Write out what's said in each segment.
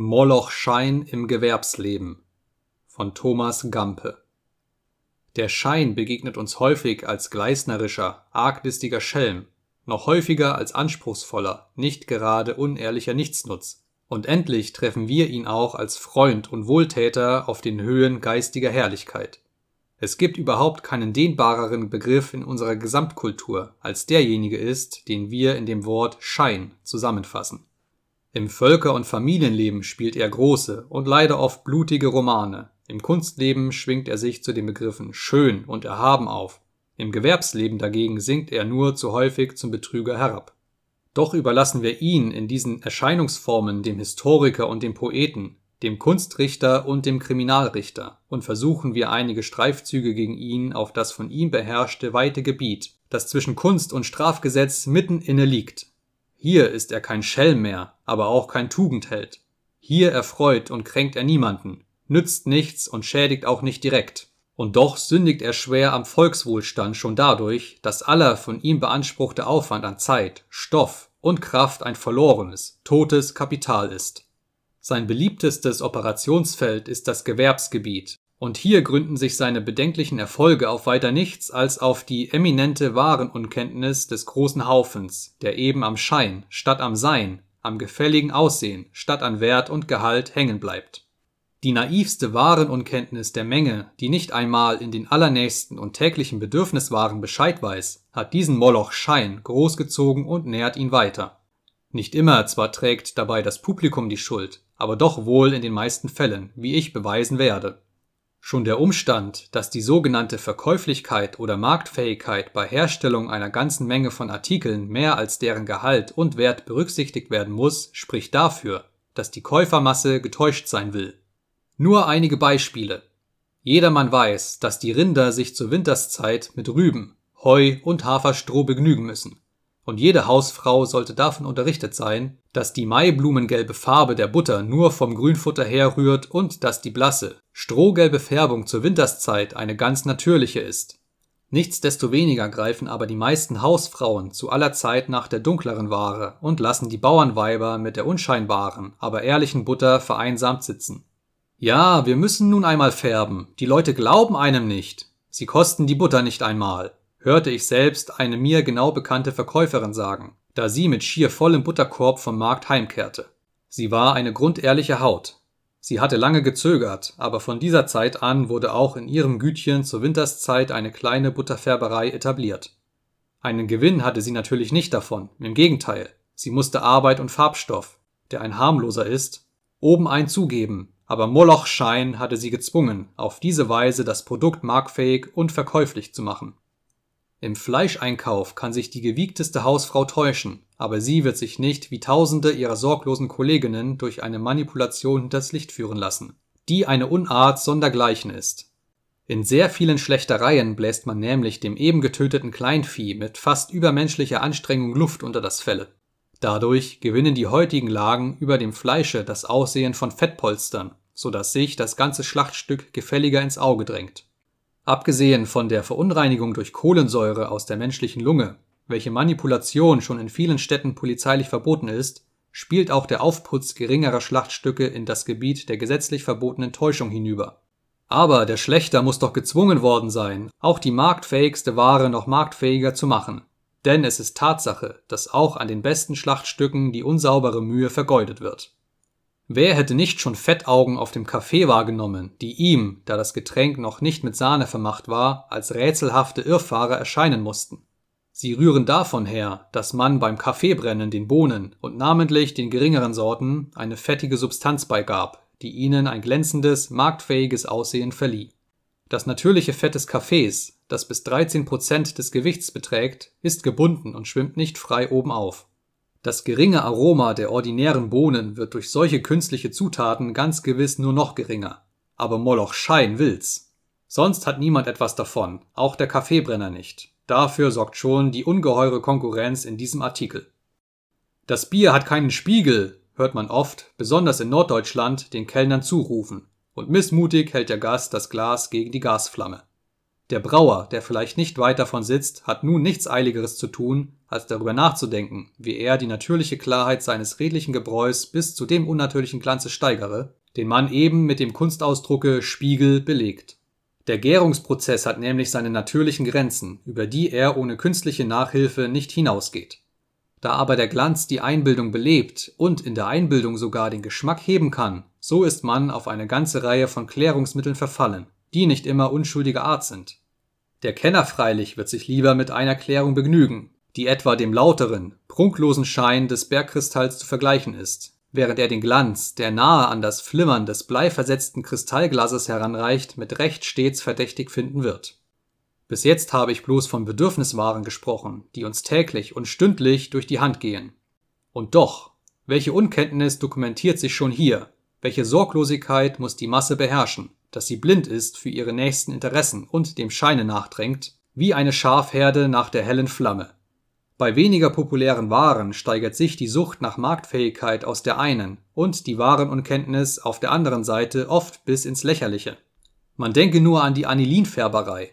Molochschein im Gewerbsleben von Thomas Gampe. Der Schein begegnet uns häufig als gleißnerischer, arglistiger Schelm, noch häufiger als anspruchsvoller, nicht gerade unehrlicher Nichtsnutz, und endlich treffen wir ihn auch als Freund und Wohltäter auf den Höhen geistiger Herrlichkeit. Es gibt überhaupt keinen dehnbareren Begriff in unserer Gesamtkultur, als derjenige ist, den wir in dem Wort Schein zusammenfassen im Völker und Familienleben spielt er große und leider oft blutige Romane, im Kunstleben schwingt er sich zu den Begriffen schön und erhaben auf, im Gewerbsleben dagegen sinkt er nur zu häufig zum Betrüger herab. Doch überlassen wir ihn in diesen Erscheinungsformen dem Historiker und dem Poeten, dem Kunstrichter und dem Kriminalrichter und versuchen wir einige Streifzüge gegen ihn auf das von ihm beherrschte weite Gebiet, das zwischen Kunst und Strafgesetz mitten inne liegt. Hier ist er kein Schelm mehr, aber auch kein Tugendheld. Hier erfreut und kränkt er niemanden, nützt nichts und schädigt auch nicht direkt. Und doch sündigt er schwer am Volkswohlstand schon dadurch, dass aller von ihm beanspruchte Aufwand an Zeit, Stoff und Kraft ein verlorenes, totes Kapital ist. Sein beliebtestes Operationsfeld ist das Gewerbsgebiet, und hier gründen sich seine bedenklichen Erfolge auf weiter nichts als auf die eminente Warenunkenntnis des großen Haufens, der eben am Schein statt am Sein, am gefälligen Aussehen statt an Wert und Gehalt hängen bleibt. Die naivste Warenunkenntnis der Menge, die nicht einmal in den allernächsten und täglichen Bedürfniswaren Bescheid weiß, hat diesen Moloch Schein großgezogen und nährt ihn weiter. Nicht immer zwar trägt dabei das Publikum die Schuld, aber doch wohl in den meisten Fällen, wie ich beweisen werde. Schon der Umstand, dass die sogenannte Verkäuflichkeit oder Marktfähigkeit bei Herstellung einer ganzen Menge von Artikeln mehr als deren Gehalt und Wert berücksichtigt werden muss, spricht dafür, dass die Käufermasse getäuscht sein will. Nur einige Beispiele. Jedermann weiß, dass die Rinder sich zur Winterszeit mit Rüben, Heu und Haferstroh begnügen müssen und jede Hausfrau sollte davon unterrichtet sein, dass die maiblumengelbe Farbe der Butter nur vom Grünfutter herrührt und dass die blasse, strohgelbe Färbung zur Winterszeit eine ganz natürliche ist. Nichtsdestoweniger greifen aber die meisten Hausfrauen zu aller Zeit nach der dunkleren Ware und lassen die Bauernweiber mit der unscheinbaren, aber ehrlichen Butter vereinsamt sitzen. Ja, wir müssen nun einmal färben, die Leute glauben einem nicht, sie kosten die Butter nicht einmal, hörte ich selbst eine mir genau bekannte Verkäuferin sagen, da sie mit schier vollem Butterkorb vom Markt heimkehrte. Sie war eine grundehrliche Haut. Sie hatte lange gezögert, aber von dieser Zeit an wurde auch in ihrem Gütchen zur Winterszeit eine kleine Butterfärberei etabliert. Einen Gewinn hatte sie natürlich nicht davon, im Gegenteil, sie musste Arbeit und Farbstoff, der ein harmloser ist, oben ein zugeben, aber Molochschein hatte sie gezwungen, auf diese Weise das Produkt marktfähig und verkäuflich zu machen. Im Fleischeinkauf kann sich die gewiegteste Hausfrau täuschen, aber sie wird sich nicht wie tausende ihrer sorglosen Kolleginnen durch eine Manipulation hinters Licht führen lassen, die eine Unart sondergleichen ist. In sehr vielen Schlechtereien bläst man nämlich dem eben getöteten Kleinvieh mit fast übermenschlicher Anstrengung Luft unter das Felle. Dadurch gewinnen die heutigen Lagen über dem Fleische das Aussehen von Fettpolstern, so dass sich das ganze Schlachtstück gefälliger ins Auge drängt Abgesehen von der Verunreinigung durch Kohlensäure aus der menschlichen Lunge, welche Manipulation schon in vielen Städten polizeilich verboten ist, spielt auch der Aufputz geringerer Schlachtstücke in das Gebiet der gesetzlich verbotenen Täuschung hinüber. Aber der Schlechter muss doch gezwungen worden sein, auch die marktfähigste Ware noch marktfähiger zu machen. Denn es ist Tatsache, dass auch an den besten Schlachtstücken die unsaubere Mühe vergeudet wird Wer hätte nicht schon Fettaugen auf dem Kaffee wahrgenommen, die ihm, da das Getränk noch nicht mit Sahne vermacht war, als rätselhafte Irrfahrer erscheinen mussten? Sie rühren davon her, dass man beim Kaffeebrennen den Bohnen und namentlich den geringeren Sorten eine fettige Substanz beigab, die ihnen ein glänzendes, marktfähiges Aussehen verlieh. Das natürliche Fett des Kaffees, das bis 13 Prozent des Gewichts beträgt, ist gebunden und schwimmt nicht frei oben auf das geringe Aroma der ordinären Bohnen wird durch solche künstliche Zutaten ganz gewiss nur noch geringer. Aber Moloch Schein will's. Sonst hat niemand etwas davon, auch der Kaffeebrenner nicht. Dafür sorgt schon die ungeheure Konkurrenz in diesem Artikel. Das Bier hat keinen Spiegel, hört man oft, besonders in Norddeutschland, den Kellnern zurufen, und missmutig hält der Gast das Glas gegen die Gasflamme. Der Brauer, der vielleicht nicht weit davon sitzt, hat nun nichts Eiligeres zu tun, als darüber nachzudenken, wie er die natürliche Klarheit seines redlichen Gebräus bis zu dem unnatürlichen Glanze steigere, den man eben mit dem Kunstausdrucke Spiegel belegt. Der Gärungsprozess hat nämlich seine natürlichen Grenzen, über die er ohne künstliche Nachhilfe nicht hinausgeht. Da aber der Glanz die Einbildung belebt und in der Einbildung sogar den Geschmack heben kann, so ist man auf eine ganze Reihe von Klärungsmitteln verfallen, die nicht immer unschuldiger Art sind. Der Kenner freilich wird sich lieber mit einer Klärung begnügen, die etwa dem lauteren, prunklosen Schein des Bergkristalls zu vergleichen ist, während er den Glanz, der nahe an das Flimmern des bleiversetzten Kristallglases heranreicht, mit Recht stets verdächtig finden wird. Bis jetzt habe ich bloß von Bedürfniswaren gesprochen, die uns täglich und stündlich durch die Hand gehen. Und doch, welche Unkenntnis dokumentiert sich schon hier, welche Sorglosigkeit muss die Masse beherrschen, dass sie blind ist für ihre nächsten Interessen und dem Scheine nachdrängt, wie eine Schafherde nach der hellen Flamme. Bei weniger populären Waren steigert sich die Sucht nach Marktfähigkeit aus der einen und die Warenunkenntnis auf der anderen Seite oft bis ins Lächerliche. Man denke nur an die Anilinfärberei,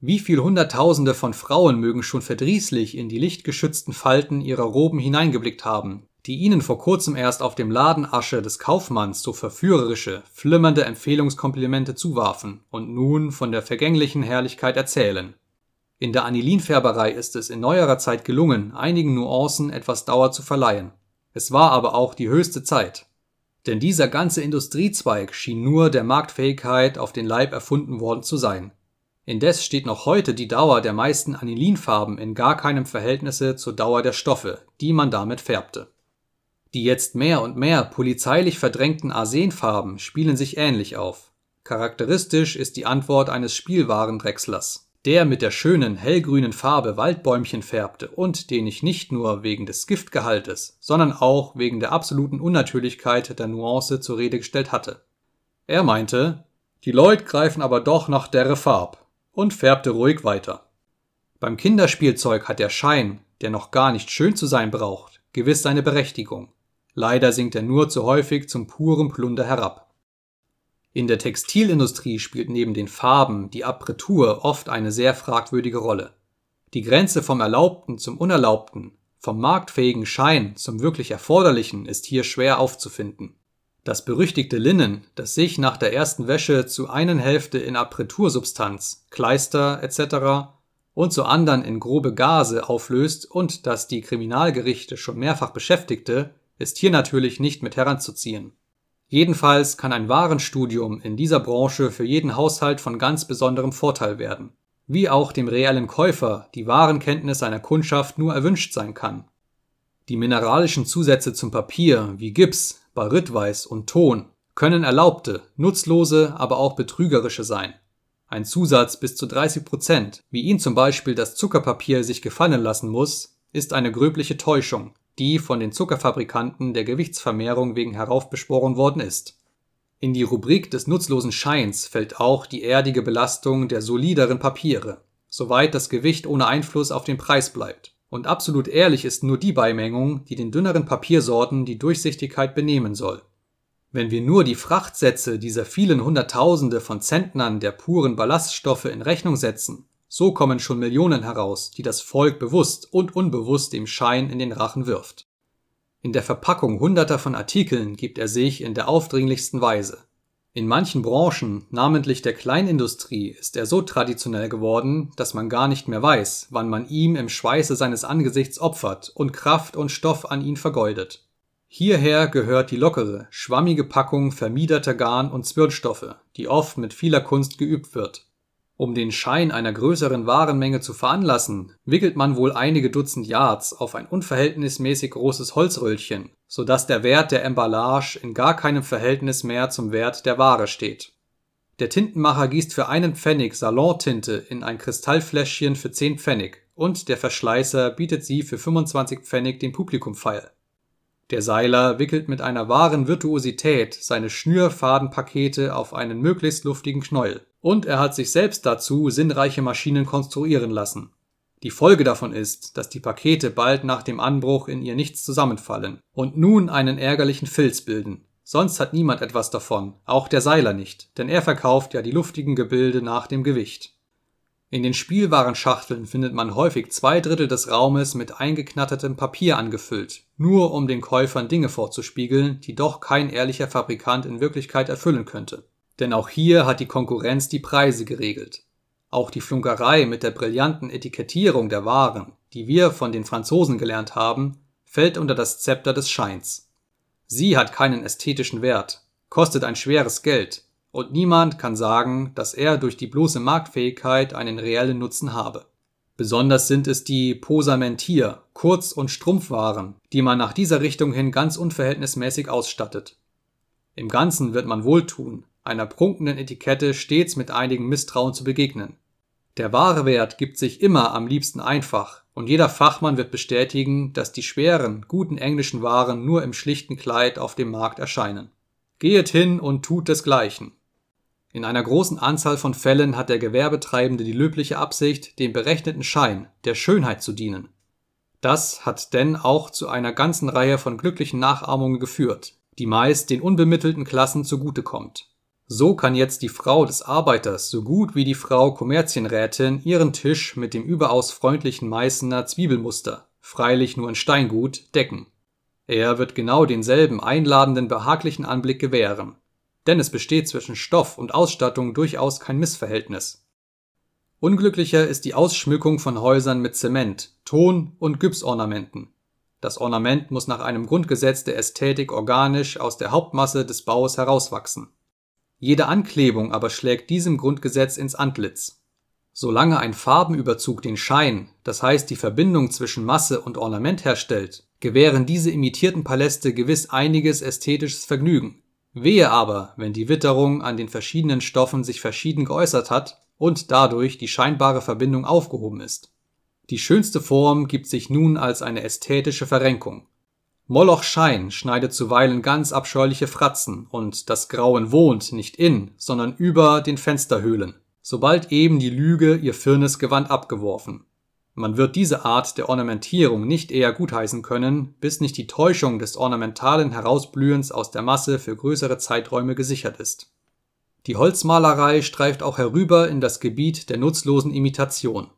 wie viel Hunderttausende von Frauen mögen schon verdrießlich in die lichtgeschützten Falten ihrer Roben hineingeblickt haben, die ihnen vor kurzem erst auf dem Ladenasche des Kaufmanns so verführerische, flimmernde Empfehlungskomplimente zuwarfen und nun von der vergänglichen Herrlichkeit erzählen. In der Anilinfärberei ist es in neuerer Zeit gelungen, einigen Nuancen etwas Dauer zu verleihen. Es war aber auch die höchste Zeit. Denn dieser ganze Industriezweig schien nur der Marktfähigkeit auf den Leib erfunden worden zu sein. Indes steht noch heute die Dauer der meisten Anilinfarben in gar keinem Verhältnisse zur Dauer der Stoffe, die man damit färbte. Die jetzt mehr und mehr polizeilich verdrängten Arsenfarben spielen sich ähnlich auf. Charakteristisch ist die Antwort eines Spielwarendrechslers, der mit der schönen hellgrünen Farbe Waldbäumchen färbte und den ich nicht nur wegen des Giftgehaltes, sondern auch wegen der absoluten Unnatürlichkeit der Nuance zur Rede gestellt hatte. Er meinte, die Leute greifen aber doch nach derre Farb und färbte ruhig weiter. Beim Kinderspielzeug hat der Schein, der noch gar nicht schön zu sein braucht, gewiss seine Berechtigung. Leider sinkt er nur zu häufig zum puren Plunder herab. In der Textilindustrie spielt neben den Farben die Apretur oft eine sehr fragwürdige Rolle. Die Grenze vom Erlaubten zum Unerlaubten, vom marktfähigen Schein zum wirklich Erforderlichen ist hier schwer aufzufinden. Das berüchtigte Linnen, das sich nach der ersten Wäsche zu einen Hälfte in Apretursubstanz, Kleister etc. und zu anderen in grobe Gase auflöst und das die Kriminalgerichte schon mehrfach beschäftigte, ist hier natürlich nicht mit heranzuziehen. Jedenfalls kann ein Warenstudium in dieser Branche für jeden Haushalt von ganz besonderem Vorteil werden, wie auch dem reellen Käufer die Warenkenntnis seiner Kundschaft nur erwünscht sein kann. Die mineralischen Zusätze zum Papier wie Gips, Barytweiß und Ton können erlaubte, nutzlose, aber auch betrügerische sein. Ein Zusatz bis zu 30 Prozent, wie ihn zum Beispiel das Zuckerpapier sich gefallen lassen muss, ist eine gröbliche Täuschung, die von den Zuckerfabrikanten der Gewichtsvermehrung wegen heraufbeschworen worden ist. In die Rubrik des nutzlosen Scheins fällt auch die erdige Belastung der solideren Papiere, soweit das Gewicht ohne Einfluss auf den Preis bleibt und absolut ehrlich ist nur die Beimengung, die den dünneren Papiersorten die Durchsichtigkeit benehmen soll. Wenn wir nur die Frachtsätze dieser vielen Hunderttausende von Zentnern der puren Ballaststoffe in Rechnung setzen, so kommen schon Millionen heraus, die das Volk bewusst und unbewusst dem Schein in den Rachen wirft. In der Verpackung hunderter von Artikeln gibt er sich in der aufdringlichsten Weise. In manchen Branchen, namentlich der Kleinindustrie, ist er so traditionell geworden, dass man gar nicht mehr weiß, wann man ihm im Schweiße seines Angesichts opfert und Kraft und Stoff an ihn vergeudet. Hierher gehört die lockere, schwammige Packung vermiederter Garn- und Zwirnstoffe, die oft mit vieler Kunst geübt wird. Um den Schein einer größeren Warenmenge zu veranlassen, wickelt man wohl einige Dutzend Yards auf ein unverhältnismäßig großes Holzröllchen, so dass der Wert der Emballage in gar keinem Verhältnis mehr zum Wert der Ware steht. Der Tintenmacher gießt für einen Pfennig Salontinte in ein Kristallfläschchen für 10 Pfennig und der Verschleißer bietet sie für 25 Pfennig dem Publikum feil. Der Seiler wickelt mit einer wahren Virtuosität seine Schnürfadenpakete auf einen möglichst luftigen Knäuel und er hat sich selbst dazu sinnreiche Maschinen konstruieren lassen. Die Folge davon ist, dass die Pakete bald nach dem Anbruch in ihr nichts zusammenfallen und nun einen ärgerlichen Filz bilden. Sonst hat niemand etwas davon, auch der Seiler nicht, denn er verkauft ja die luftigen Gebilde nach dem Gewicht. In den Spielwarenschachteln findet man häufig zwei Drittel des Raumes mit eingeknattertem Papier angefüllt, nur um den Käufern Dinge vorzuspiegeln, die doch kein ehrlicher Fabrikant in Wirklichkeit erfüllen könnte. Denn auch hier hat die Konkurrenz die Preise geregelt. Auch die Flunkerei mit der brillanten Etikettierung der Waren, die wir von den Franzosen gelernt haben, fällt unter das Zepter des Scheins. Sie hat keinen ästhetischen Wert, kostet ein schweres Geld, und niemand kann sagen, dass er durch die bloße Marktfähigkeit einen reellen Nutzen habe. Besonders sind es die Posamentier-, Kurz- und Strumpfwaren, die man nach dieser Richtung hin ganz unverhältnismäßig ausstattet. Im Ganzen wird man wohltun, einer prunkenden Etikette stets mit einigem Misstrauen zu begegnen. Der wahre Wert gibt sich immer am liebsten einfach, und jeder Fachmann wird bestätigen, dass die schweren, guten englischen Waren nur im schlichten Kleid auf dem Markt erscheinen. Gehet hin und tut desgleichen. In einer großen Anzahl von Fällen hat der Gewerbetreibende die löbliche Absicht, dem berechneten Schein, der Schönheit zu dienen. Das hat denn auch zu einer ganzen Reihe von glücklichen Nachahmungen geführt, die meist den unbemittelten Klassen zugute kommt. So kann jetzt die Frau des Arbeiters so gut wie die Frau Kommerzienrätin ihren Tisch mit dem überaus freundlichen Meißener Zwiebelmuster, freilich nur in Steingut, decken. Er wird genau denselben einladenden, behaglichen Anblick gewähren, denn es besteht zwischen Stoff und Ausstattung durchaus kein Missverhältnis. Unglücklicher ist die Ausschmückung von Häusern mit Zement, Ton und Gipsornamenten. Das Ornament muss nach einem Grundgesetz der Ästhetik organisch aus der Hauptmasse des Baues herauswachsen. Jede Anklebung aber schlägt diesem Grundgesetz ins Antlitz. Solange ein Farbenüberzug den Schein, das heißt die Verbindung zwischen Masse und Ornament herstellt, gewähren diese imitierten Paläste gewiss einiges ästhetisches Vergnügen, Wehe aber, wenn die Witterung an den verschiedenen Stoffen sich verschieden geäußert hat und dadurch die scheinbare Verbindung aufgehoben ist. Die schönste Form gibt sich nun als eine ästhetische Verrenkung. Moloch Schein schneidet zuweilen ganz abscheuliche Fratzen und das Grauen wohnt nicht in, sondern über den Fensterhöhlen, sobald eben die Lüge ihr Firnesgewand abgeworfen man wird diese Art der Ornamentierung nicht eher gutheißen können, bis nicht die Täuschung des ornamentalen Herausblühens aus der Masse für größere Zeiträume gesichert ist. Die Holzmalerei streift auch herüber in das Gebiet der nutzlosen Imitation.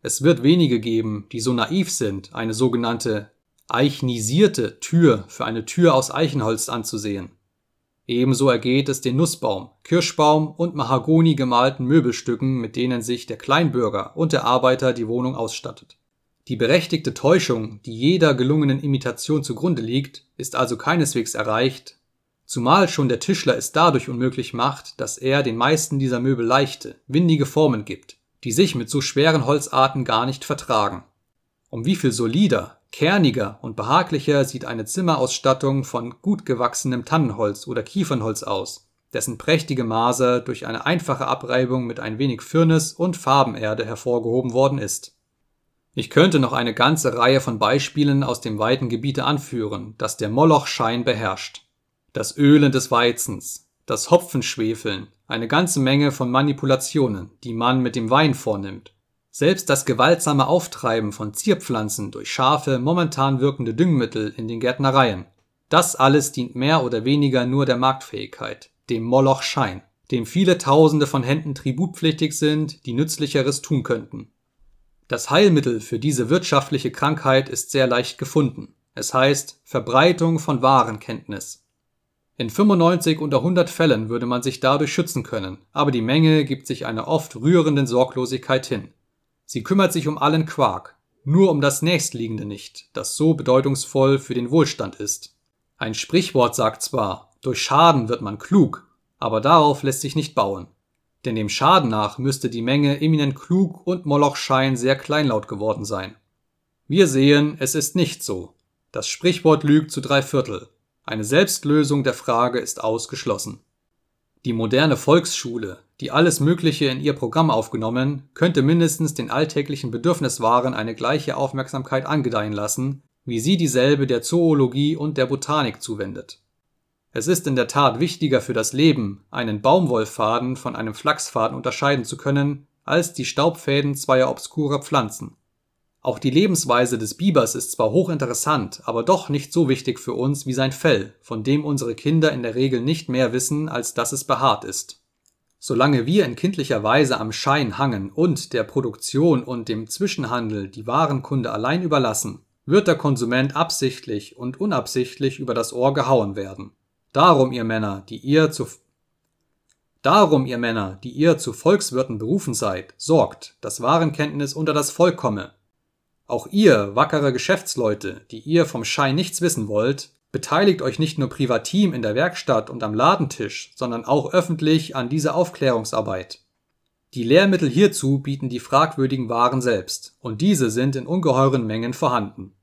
Es wird wenige geben, die so naiv sind, eine sogenannte eichnisierte Tür für eine Tür aus Eichenholz anzusehen Ebenso ergeht es den Nussbaum, Kirschbaum und Mahagoni gemalten Möbelstücken, mit denen sich der Kleinbürger und der Arbeiter die Wohnung ausstattet. Die berechtigte Täuschung, die jeder gelungenen Imitation zugrunde liegt, ist also keineswegs erreicht, zumal schon der Tischler es dadurch unmöglich macht, dass er den meisten dieser Möbel leichte, windige Formen gibt, die sich mit so schweren Holzarten gar nicht vertragen. Um wie viel solider, Kerniger und behaglicher sieht eine Zimmerausstattung von gut gewachsenem Tannenholz oder Kiefernholz aus, dessen prächtige Maser durch eine einfache Abreibung mit ein wenig Firnis und Farbenerde hervorgehoben worden ist. Ich könnte noch eine ganze Reihe von Beispielen aus dem weiten Gebiete anführen, das der Molochschein beherrscht. Das Ölen des Weizens, das Hopfenschwefeln, eine ganze Menge von Manipulationen, die man mit dem Wein vornimmt selbst das gewaltsame Auftreiben von Zierpflanzen durch scharfe, momentan wirkende Düngemittel in den Gärtnereien, das alles dient mehr oder weniger nur der Marktfähigkeit, dem Moloch-Schein, dem viele Tausende von Händen tributpflichtig sind, die Nützlicheres tun könnten. Das Heilmittel für diese wirtschaftliche Krankheit ist sehr leicht gefunden. Es heißt Verbreitung von Warenkenntnis. In 95 unter 100 Fällen würde man sich dadurch schützen können, aber die Menge gibt sich einer oft rührenden Sorglosigkeit hin. Sie kümmert sich um allen Quark, nur um das Nächstliegende nicht, das so bedeutungsvoll für den Wohlstand ist. Ein Sprichwort sagt zwar, durch Schaden wird man klug, aber darauf lässt sich nicht bauen. Denn dem Schaden nach müsste die Menge eminent klug und Molochschein sehr kleinlaut geworden sein. Wir sehen, es ist nicht so. Das Sprichwort lügt zu drei Viertel. Eine Selbstlösung der Frage ist ausgeschlossen. Die moderne Volksschule, die alles Mögliche in ihr Programm aufgenommen, könnte mindestens den alltäglichen Bedürfniswaren eine gleiche Aufmerksamkeit angedeihen lassen, wie sie dieselbe der Zoologie und der Botanik zuwendet. Es ist in der Tat wichtiger für das Leben, einen Baumwollfaden von einem Flachsfaden unterscheiden zu können, als die Staubfäden zweier obskurer Pflanzen. Auch die Lebensweise des Bibers ist zwar hochinteressant, aber doch nicht so wichtig für uns wie sein Fell, von dem unsere Kinder in der Regel nicht mehr wissen, als dass es behaart ist Solange wir in kindlicher Weise am Schein hangen und der Produktion und dem Zwischenhandel die Warenkunde allein überlassen, wird der Konsument absichtlich und unabsichtlich über das Ohr gehauen werden. Darum, ihr Männer, die ihr zu Darum, ihr Männer, die ihr zu Volkswirten berufen seid, sorgt, dass Warenkenntnis unter das Volk komme. Auch ihr, wackere Geschäftsleute, die ihr vom Schein nichts wissen wollt, beteiligt euch nicht nur privatim in der Werkstatt und am Ladentisch, sondern auch öffentlich an dieser Aufklärungsarbeit. Die Lehrmittel hierzu bieten die fragwürdigen Waren selbst, und diese sind in ungeheuren Mengen vorhanden